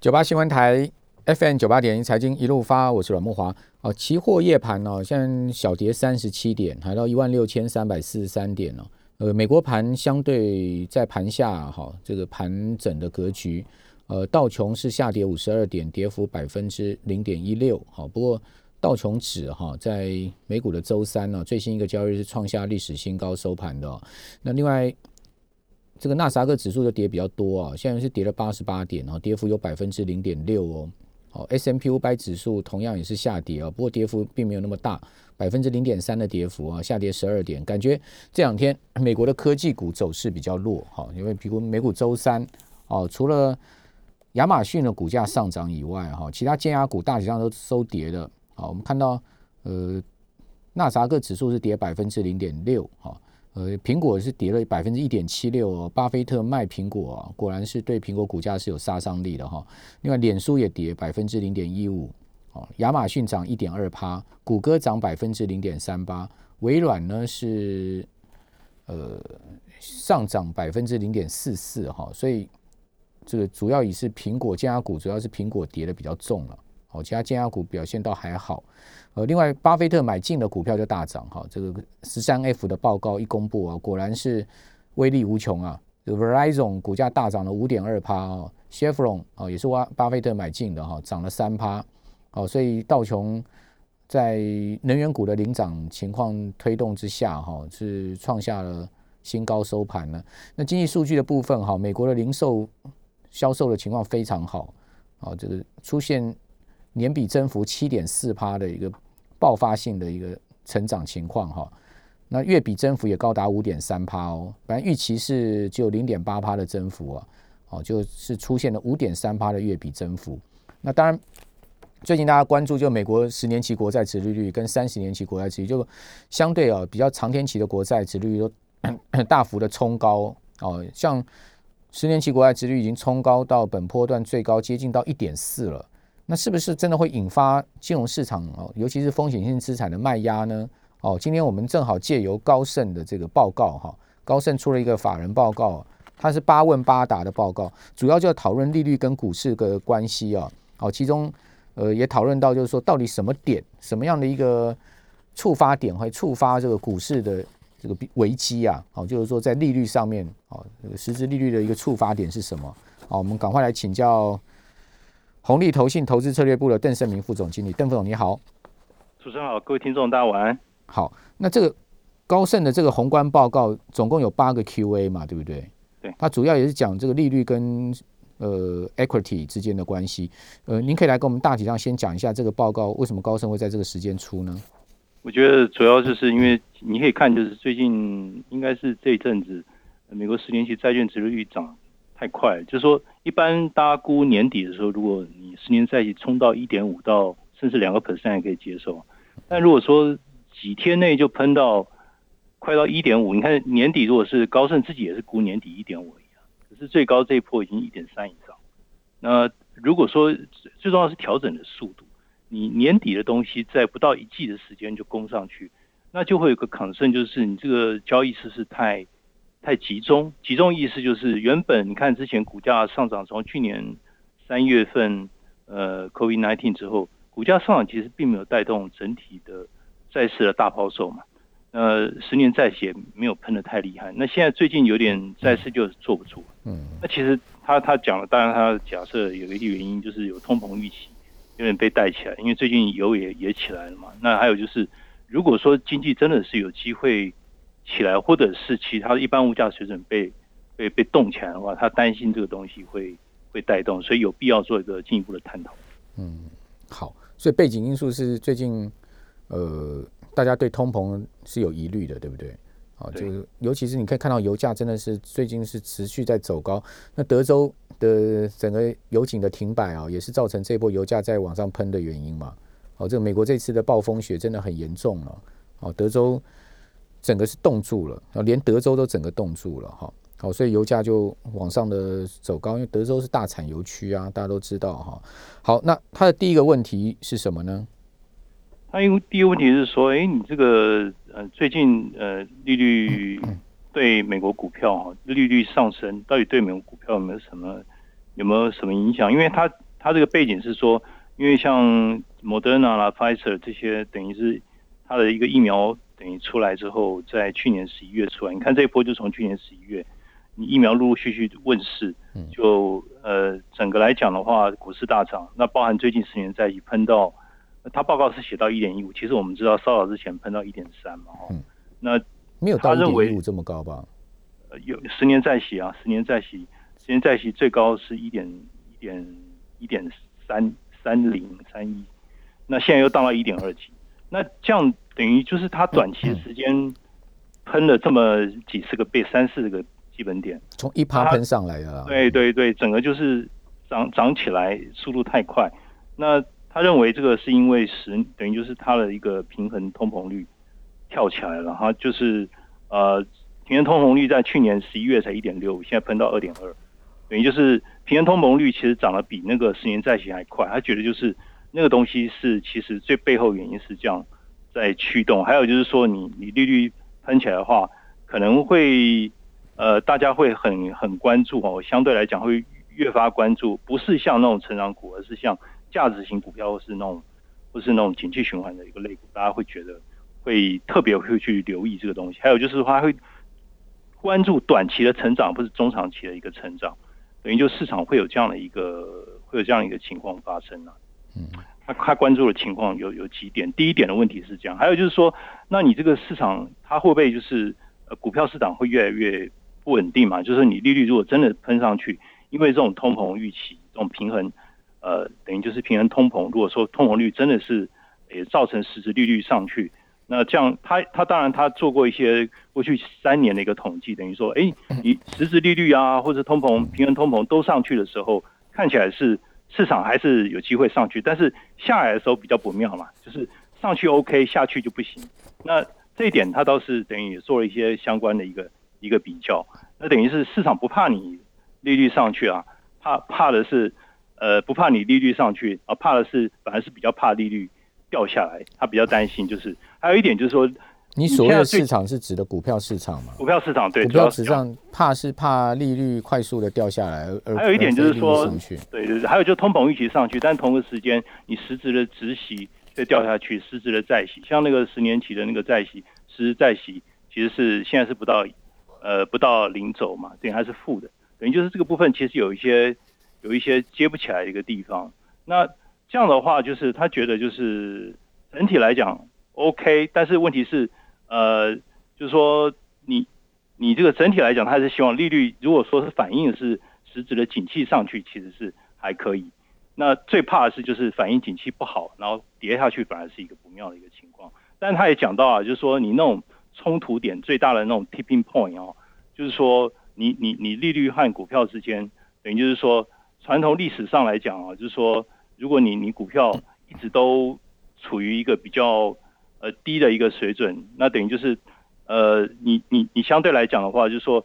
九八新闻台 FM 九八点一财经一路发，我是阮木华。哦，期货夜盘呢，现在小跌三十七点，还到一万六千三百四十三点哦。呃，美国盘相对在盘下哈，这个盘整的格局，呃，道琼是下跌五十二点，跌幅百分之零点一六。好，不过道琼指哈，在美股的周三呢，最新一个交易日是创下历史新高收盘的。那另外。这个纳斯达克指数就跌比较多啊，现在是跌了八十八点哦，跌幅有百分之零点六哦。好，S M P 五百指数同样也是下跌啊，不过跌幅并没有那么大，百分之零点三的跌幅啊，下跌十二点。感觉这两天美国的科技股走势比较弱哈，因为比如美股周三哦，除了亚马逊的股价上涨以外哈，其他尖牙股大体上都收跌的。好，我们看到呃，纳斯达克指数是跌百分之零点六哈。呃，苹果是跌了百分之一点七六，巴菲特卖苹果，果然是对苹果股价是有杀伤力的哈。另外，脸书也跌百分之零点一五，哦，亚马逊涨一点二趴，谷歌涨百分之零点三八，微软呢是呃上涨百分之零点四四哈，所以这个主要以是苹果加股，主要是苹果跌的比较重了。哦，其他尖牙股表现倒还好，呃，另外巴菲特买进的股票就大涨哈。这个十三 F 的报告一公布啊，果然是威力无穷啊。这个 Verizon 股价大涨了五点二趴哦，Chevron 哦也是巴巴菲特买进的哈，涨了三趴哦。所以道琼在能源股的领涨情况推动之下哈，是创下了新高收盘了。那经济数据的部分哈，美国的零售销售的情况非常好啊，这个出现。年比增幅七点四趴的一个爆发性的一个成长情况哈，那月比增幅也高达五点三趴哦，本来预期是只有零点八趴的增幅啊，哦就是出现了五点三趴的月比增幅。那当然，最近大家关注就美国十年期国债殖利率跟三十年期国债殖率，就相对啊比较长天期的国债殖利率都大幅的冲高哦，像十年期国债殖率已经冲高到本波段最高接近到一点四了。那是不是真的会引发金融市场哦，尤其是风险性资产的卖压呢？哦，今天我们正好借由高盛的这个报告哈，高盛出了一个法人报告，它是八问八答的报告，主要就讨论利率跟股市的关系啊。哦，其中呃也讨论到就是说，到底什么点，什么样的一个触发点会触发这个股市的这个危机啊？哦，就是说在利率上面哦，这个实质利率的一个触发点是什么？好，我们赶快来请教。红利投信投资策略部的邓胜明副总经理，邓副总你好，主持人好，各位听众大家晚安。好，那这个高盛的这个宏观报告总共有八个 Q&A 嘛，对不对？对，它主要也是讲这个利率跟呃 equity 之间的关系。呃，您可以来跟我们大体上先讲一下这个报告为什么高盛会在这个时间出呢？我觉得主要就是因为你可以看，就是最近应该是这一阵子，美国十年期债券值利率涨。太快，就是说，一般大家估年底的时候，如果你十年债息冲到一点五到甚至两个 percent 也可以接受。但如果说几天内就喷到快到一点五，你看年底如果是高盛自己也是估年底一点五一样，可是最高这一波已经一点三以上。那如果说最重要是调整的速度，你年底的东西在不到一季的时间就攻上去，那就会有个 concern，就是你这个交易是是太。太集中，集中意思就是原本你看之前股价上涨，从去年三月份呃 COVID nineteen 之后，股价上涨其实并没有带动整体的债市的大抛售嘛。呃，十年债息没有喷的太厉害。那现在最近有点债市就坐不住。嗯。那其实他他讲了，当然他假设有一个原因就是有通膨预期有点被带起来，因为最近油也也起来了嘛。那还有就是，如果说经济真的是有机会。起来，或者是其他的一般物价水准被被被动起来的话，他担心这个东西会会带动，所以有必要做一个进一步的探讨。嗯，好，所以背景因素是最近呃，大家对通膨是有疑虑的，对不对？啊，就是尤其是你可以看到油价真的是最近是持续在走高，那德州的整个油井的停摆啊，也是造成这波油价在往上喷的原因嘛。哦，这个美国这次的暴风雪真的很严重了。哦，德州。整个是冻住了，啊，连德州都整个冻住了，哈，好，所以油价就往上的走高，因为德州是大产油区啊，大家都知道，哈，好，那它的第一个问题是什么呢？它因为第一个问题是说，哎，你这个呃，最近呃，利率对美国股票哈，利率上升，到底对美国股票有没有什么有没有什么影响？因为它它这个背景是说，因为像 Moderna 啦、Pfizer 这些，等于是它的一个疫苗等于出来之后，在去年十一月出来，你看这一波就从去年十一月，你疫苗陆陆续续问世，就呃整个来讲的话，股市大涨，那包含最近十年债息喷到，他报告是写到一点一五，其实我们知道稍早之前喷到一点三嘛，哈，那没有到一点一五这么高吧？呃，有十年债息啊，十年债息，十年债息最高是一点一点一点三三零三一，那现在又到了一点二几，那这样等于就是它短期时间喷了这么几十个倍，三四个基本点，从一趴喷上来的，对对对，整个就是涨涨起来速度太快，那他认为这个是因为十等于就是它的一个平衡通膨率跳起来了，哈，就是呃。平衡通膨率在去年十一月才一点六，现在喷到二点二，等于就是平衡通膨率其实涨得比那个十年债息还快。他觉得就是那个东西是其实最背后原因是这样在驱动。还有就是说你你利率喷起来的话，可能会呃大家会很很关注哦，相对来讲会越发关注，不是像那种成长股，而是像价值型股票或是那种或是那种景气循环的一个类股，大家会觉得会特别会去留意这个东西。还有就是他会。关注短期的成长，不是中长期的一个成长，等于就市场会有这样的一个会有这样一个情况发生啊。嗯，他他关注的情况有有几点，第一点的问题是这样，还有就是说，那你这个市场它会不会就是呃股票市场会越来越不稳定嘛？就是你利率如果真的喷上去，因为这种通膨预期，这种平衡呃等于就是平衡通膨，如果说通膨率真的是也造成实质利率上去。那这样，他他当然他做过一些过去三年的一个统计，等于说，哎，你实质利率啊，或者通膨、平衡通膨都上去的时候，看起来是市场还是有机会上去，但是下来的时候比较不妙嘛，就是上去 OK，下去就不行。那这一点他倒是等于也做了一些相关的一个一个比较，那等于是市场不怕你利率上去啊，怕怕的是，呃，不怕你利率上去啊，怕的是反而是比较怕利率。掉下来，他比较担心，就是还有一点就是说，你所谓的市场是指的股票市场嘛？股票市场对，股票市场怕是怕利率快速的掉下来，而还有一点就是说，对对对，还有就通膨预期上去，但同个时间你实质的直息再掉下去，实质的债息，像那个十年期的那个债息，实质债息其实是现在是不到呃不到零轴嘛，等于还是负的，等于就是这个部分其实有一些有一些接不起来的一个地方，那。这样的话，就是他觉得就是整体来讲 OK，但是问题是，呃，就是说你你这个整体来讲，他是希望利率如果说是反映是实质的景气上去，其实是还可以。那最怕的是就是反映景气不好，然后跌下去反而是一个不妙的一个情况。但他也讲到啊，就是说你那种冲突点最大的那种 tipping point 哦，就是说你你你利率和股票之间，等于就是说传统历史上来讲啊，就是说。如果你你股票一直都处于一个比较呃低的一个水准，那等于就是呃你你你相对来讲的话，就是说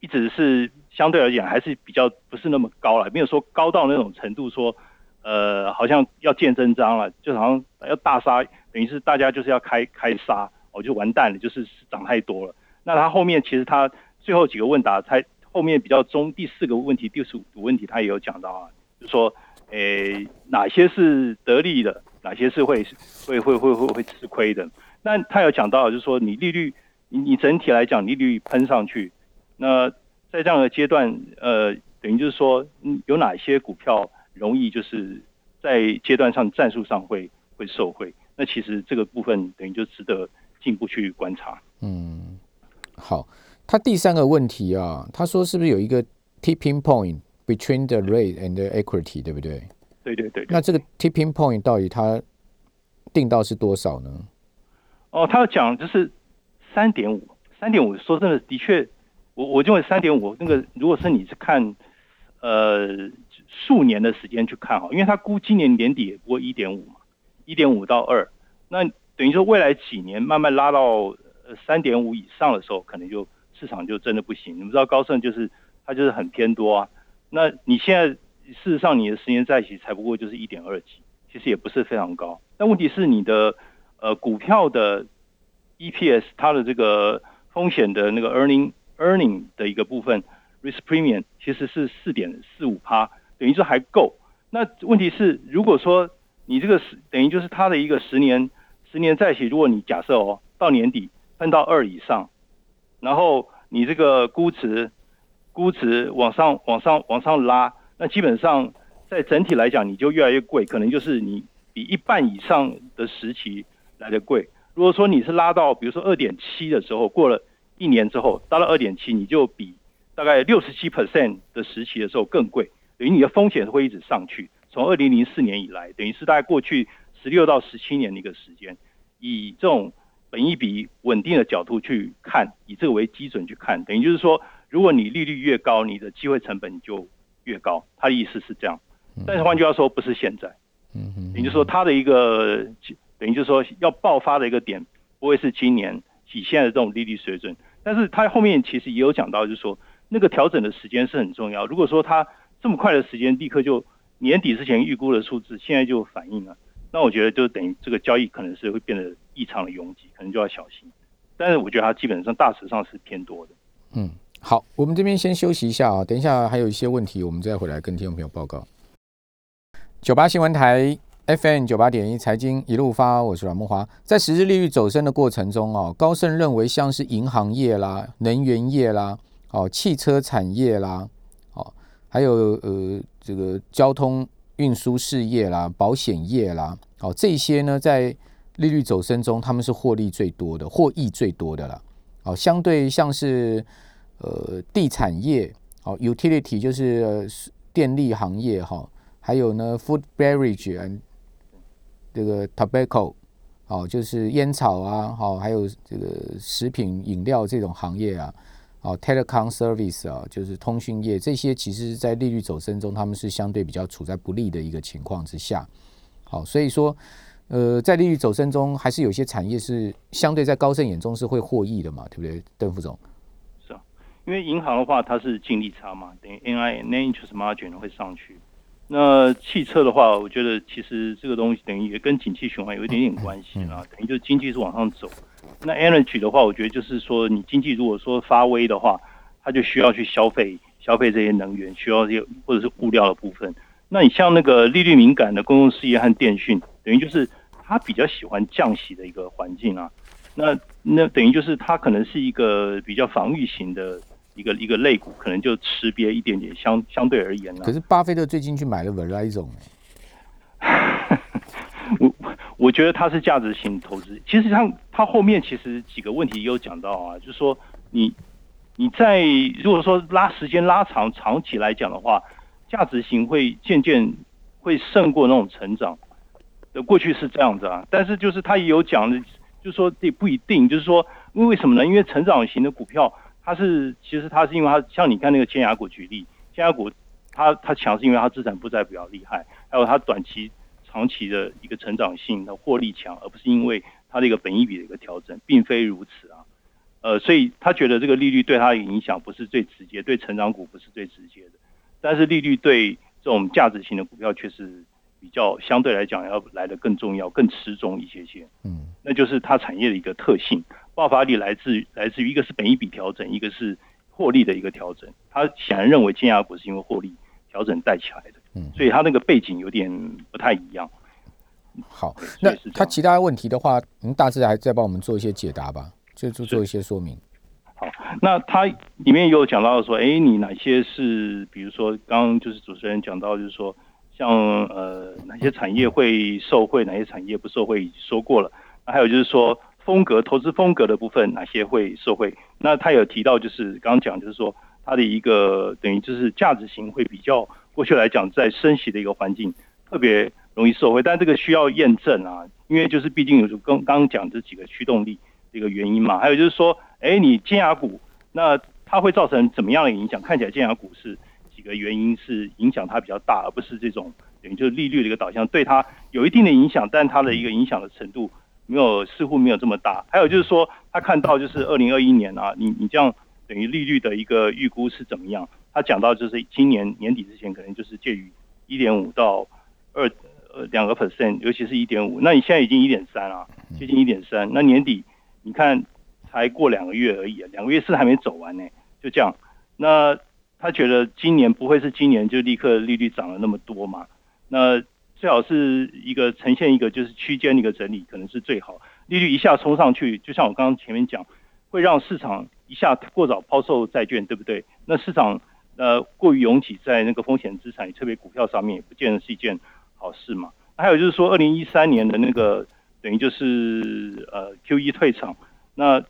一直是相对而言还是比较不是那么高了，没有说高到那种程度，说呃好像要见真章了，就好像要大杀，等于是大家就是要开开杀，我就完蛋了，就是涨太多了。那他后面其实他最后几个问答，才后面比较中第四个问题、第十五个问题，他也有讲到啊，就说。诶，哪些是得利的，哪些是会会会会会会吃亏的？那他有讲到，就是说你利率，你你整体来讲利率喷上去，那在这样的阶段，呃，等于就是说，有哪些股票容易就是在阶段上战术上会会受惠？那其实这个部分等于就值得进一步去观察。嗯，好，他第三个问题啊，他说是不是有一个 tipping point？Between the rate and the equity，对不对？对对对。那这个 tipping point 到底它定到是多少呢？哦，他要讲就是三点五，三点五。说真的，的确，我我认为三点五那个，如果是你是看呃数年的时间去看哈，因为他估今年年底也不过一点五嘛，一点五到二，那等于说未来几年慢慢拉到呃三点五以上的时候，可能就市场就真的不行。你们知道高盛就是他就是很偏多啊。那你现在事实上你的十年债息才不过就是一点二几，其实也不是非常高。但问题是你的呃股票的 EPS 它的这个风险的那个 earning earning 的一个部分 risk premium 其实是四点四五趴，等于说还够。那问题是，如果说你这个十等于就是它的一个十年十年债息，如果你假设哦到年底喷到二以上，然后你这个估值估值往上往上往上拉，那基本上在整体来讲你就越来越贵，可能就是你比一半以上的时期来的贵。如果说你是拉到比如说二点七的时候，过了一年之后达到二点七，你就比大概六十七 percent 的时期的时候更贵。等于你的风险会一直上去，从二零零四年以来，等于是大概过去十六到十七年的一个时间，以这种本一笔稳定的角度去看，以这个为基准去看，等于就是说，如果你利率越高，你的机会成本就越高。他的意思是这样，但是换句话说，不是现在，嗯嗯，也就是说，他的一个等于就是说要爆发的一个点，不会是今年以现在的这种利率水准，但是他后面其实也有讲到，就是说那个调整的时间是很重要。如果说他这么快的时间，立刻就年底之前预估的数字，现在就反映了。那我觉得就等于这个交易可能是会变得异常的拥挤，可能就要小心。但是我觉得它基本上大致上是偏多的。嗯，好，我们这边先休息一下啊，等一下还有一些问题，我们再回来跟听众朋友报告。九八新闻台 FM 九八点一财经一路发，我是阮木华。在十日利率走升的过程中啊，高盛认为像是银行业啦、能源业啦、哦汽车产业啦。哦还有呃，这个交通运输事业啦、保险业啦，哦，这些呢，在利率走升中，他们是获利最多的、获益最多的了。哦，相对像是呃地产业，哦，utility 就是电力行业哈，还有呢，food beverage，and 这个 tobacco，哦，就是烟草啊，好，还有这个食品饮料这种行业啊。哦，telecom service 啊，就是通讯业，这些其实，在利率走升中，他们是相对比较处在不利的一个情况之下。好，所以说，呃，在利率走升中，还是有些产业是相对在高盛眼中是会获益的嘛，对不对，邓副总？因为银行的话，它是净利差嘛，等于 NI net interest margin 会上去。那汽车的话，我觉得其实这个东西等于也跟景气循环有一点点关系啦，等于就是经济是往上走。那 energy 的话，我觉得就是说，你经济如果说发威的话，它就需要去消费消费这些能源，需要这些或者是物料的部分。那你像那个利率敏感的公共事业和电讯，等于就是它比较喜欢降息的一个环境啊。那那等于就是它可能是一个比较防御型的一个一个类股，可能就吃瘪一点点，相相对而言呢。可是巴菲特最近去买了 Verizon。我我觉得它是价值型投资。其实像它后面其实几个问题也有讲到啊，就是说你你在如果说拉时间拉长长期来讲的话，价值型会渐渐会胜过那种成长。的过去是这样子啊，但是就是他也有讲的，就是说这不一定，就是说因为为什么呢？因为成长型的股票它是其实它是因为它像你看那个千牙股举例，千牙股它它强是因为它资产负债比较厉害，还有它短期。长期的一个成长性的获利强，而不是因为它的一个本益比的一个调整，并非如此啊。呃，所以他觉得这个利率对他的影响不是最直接，对成长股不是最直接的，但是利率对这种价值型的股票却是比较相对来讲要来的更重要、更吃重一些些。嗯，那就是它产业的一个特性，爆发力来自来自于一个是本一比调整，一个是获利的一个调整。他显然认为金牙股是因为获利调整带起来的。嗯，所以他那个背景有点不太一样。好，那他其他问题的话，您大致还再帮我们做一些解答吧，就做做一些说明。好，那他里面有讲到说，哎，你哪些是，比如说刚刚就是主持人讲到，就是说像呃哪些产业会受惠，哪些产业不受惠，说过了。那还有就是说风格投资风格的部分，哪些会受惠？那他有提到就是刚刚讲就是说他的一个等于就是价值型会比较。过去来讲，在升息的一个环境，特别容易受惠，但这个需要验证啊，因为就是毕竟有时候刚刚讲这几个驱动力这个原因嘛，还有就是说，哎，你尖牙股，那它会造成怎么样的影响？看起来尖牙股是几个原因是影响它比较大，而不是这种等于就是利率的一个导向对它有一定的影响，但它的一个影响的程度没有似乎没有这么大。还有就是说，他看到就是二零二一年啊，你你这样等于利率的一个预估是怎么样？他讲到就是今年年底之前可能就是介于一点五到二呃两个 percent，尤其是一点五。那你现在已经一点三了，接近一点三。那年底你看才过两个月而已，两个月是还没走完呢，就这样。那他觉得今年不会是今年就立刻利率涨了那么多嘛？那最好是一个呈现一个就是区间的一个整理，可能是最好。利率一下冲上去，就像我刚刚前面讲，会让市场一下过早抛售债券，对不对？那市场呃过于拥挤在那个风险资产，特别股票上面，也不见得是一件好事嘛。还有就是说，二零一三年的那个等于就是呃 Q E 退场，那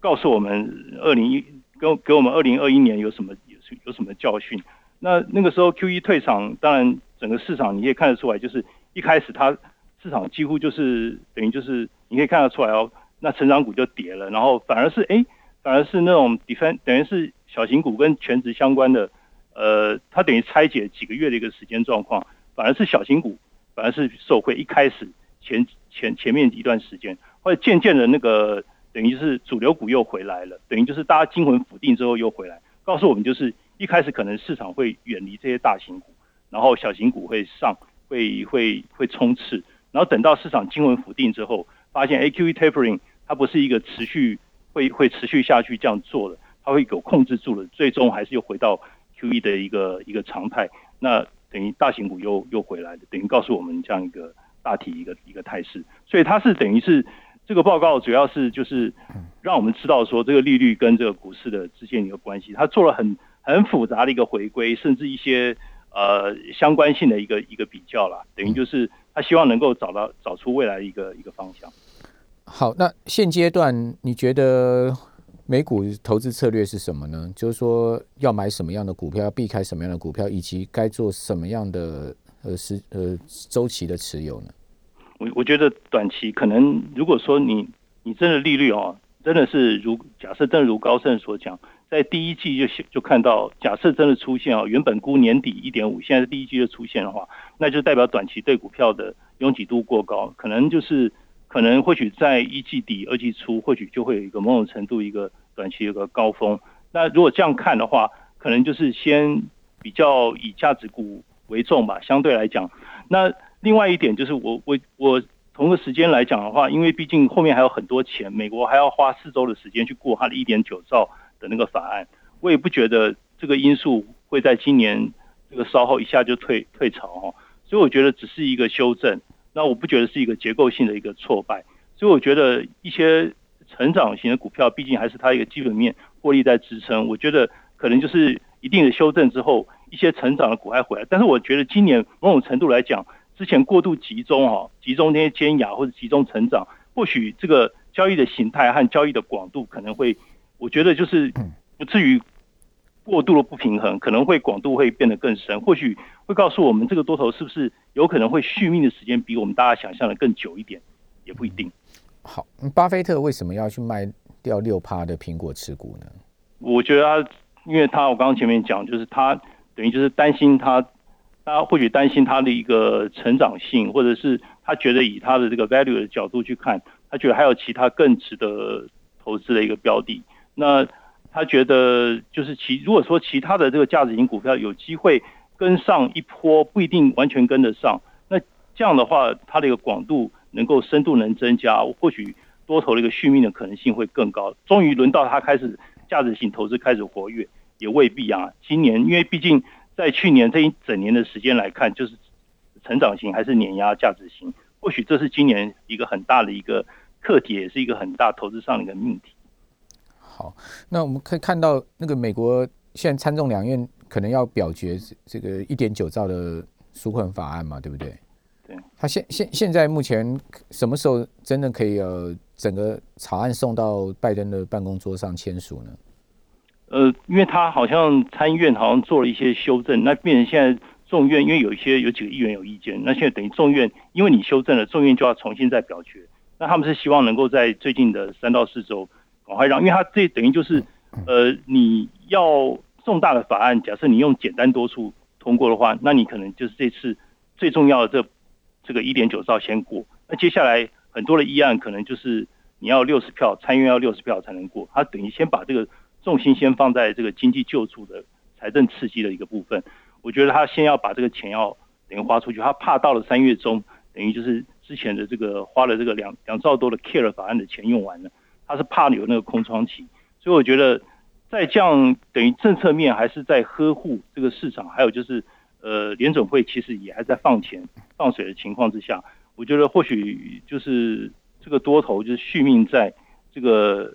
告诉我们二零一给给我们二零二一年有什么有有什么教训？那那个时候 Q E 退场，当然整个市场你也看得出来，就是一开始它市场几乎就是等于就是你可以看得出来哦，那成长股就跌了，然后反而是哎反而是那种 defend 等于是小型股跟全职相关的，呃，它等于拆解几个月的一个时间状况，反而是小型股。反而是受惠，一开始前前前面一段时间，或者渐渐的那个等于就是主流股又回来了，等于就是大家惊魂甫定之后又回来，告诉我们就是一开始可能市场会远离这些大型股，然后小型股会上会会会冲刺，然后等到市场惊魂甫定之后，发现 A Q E tapering 它不是一个持续会会持续下去这样做的，它会有控制住了，最终还是又回到 Q E 的一个一个常态。那等于大型股又又回来了，等于告诉我们这样一个大体一个一个态势，所以它是等于是这个报告主要是就是让我们知道说这个利率跟这个股市的之间一个关系，它做了很很复杂的一个回归，甚至一些呃相关性的一个一个比较啦，等于就是他希望能够找到找出未来一个一个方向。好，那现阶段你觉得？美股投资策略是什么呢？就是说要买什么样的股票，要避开什么样的股票，以及该做什么样的呃时呃周期的持有呢？我我觉得短期可能，如果说你你真的利率哦，真的是如假设，真如高盛所讲，在第一季就就看到，假设真的出现啊，原本估年底一点五，现在第一季就出现的话，那就代表短期对股票的拥挤度过高，可能就是。可能或许在一季底、二季初，或许就会有一个某种程度一个短期有个高峰。那如果这样看的话，可能就是先比较以价值股为重吧，相对来讲。那另外一点就是，我我我同个时间来讲的话，因为毕竟后面还有很多钱，美国还要花四周的时间去过它的一点九兆的那个法案，我也不觉得这个因素会在今年这个稍后一下就退退潮哈。所以我觉得只是一个修正。那我不觉得是一个结构性的一个挫败，所以我觉得一些成长型的股票，毕竟还是它一个基本面获利在支撑。我觉得可能就是一定的修正之后，一些成长的股还回来。但是我觉得今年某种程度来讲，之前过度集中哈，集中那些尖牙或者集中成长，或许这个交易的形态和交易的广度可能会，我觉得就是不至于。过度的不平衡可能会广度会变得更深，或许会告诉我们这个多头是不是有可能会续命的时间比我们大家想象的更久一点，也不一定。好，巴菲特为什么要去卖掉六趴的苹果持股呢？我觉得他，因为他我刚刚前面讲，就是他等于就是担心他，他或许担心他的一个成长性，或者是他觉得以他的这个 value 的角度去看，他觉得还有其他更值得投资的一个标的。那他觉得就是其如果说其他的这个价值型股票有机会跟上一波，不一定完全跟得上。那这样的话，它的一个广度能够深度能增加，或许多头的一个续命的可能性会更高。终于轮到它开始价值型投资开始活跃，也未必啊。今年因为毕竟在去年这一整年的时间来看，就是成长型还是碾压价值型，或许这是今年一个很大的一个课题，也是一个很大投资上的一个命题。好，那我们可以看到，那个美国现在参众两院可能要表决这个一点九兆的纾困法案嘛，对不对？对。他现现现在目前什么时候真的可以呃整个草案送到拜登的办公桌上签署呢？呃，因为他好像参议院好像做了一些修正，那变成现在众院因为有一些有几个议员有意见，那现在等于众院因为你修正了，众院就要重新再表决。那他们是希望能够在最近的三到四周。赶快让，因为他这等于就是，呃，你要重大的法案，假设你用简单多数通过的话，那你可能就是这次最重要的这这个一点九兆先过，那接下来很多的议案可能就是你要六十票，参院要六十票才能过，他等于先把这个重心先放在这个经济救助的财政刺激的一个部分，我觉得他先要把这个钱要等于花出去，他怕到了三月中，等于就是之前的这个花了这个两两兆多的 Care 法案的钱用完了。他是怕有那个空窗期，所以我觉得在这样等于政策面还是在呵护这个市场，还有就是呃联准会其实也还在放钱放水的情况之下，我觉得或许就是这个多头就是续命在这个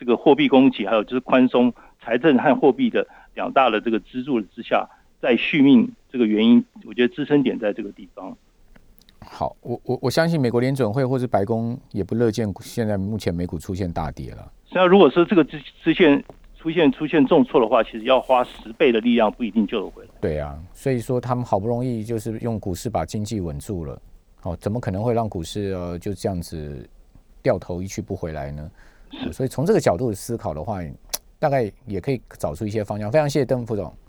这个货币供给还有就是宽松财政和货币的两大的这个支柱之下，在续命这个原因，我觉得支撑点在这个地方。好，我我我相信美国联准会或者白宫也不乐见现在目前美股出现大跌了。实际上，如果说这个支支线出现出现重挫的话，其实要花十倍的力量不一定救得回来。对啊，所以说他们好不容易就是用股市把经济稳住了，哦，怎么可能会让股市呃就这样子掉头一去不回来呢？所以从这个角度思考的话，大概也可以找出一些方向。非常谢谢邓副总。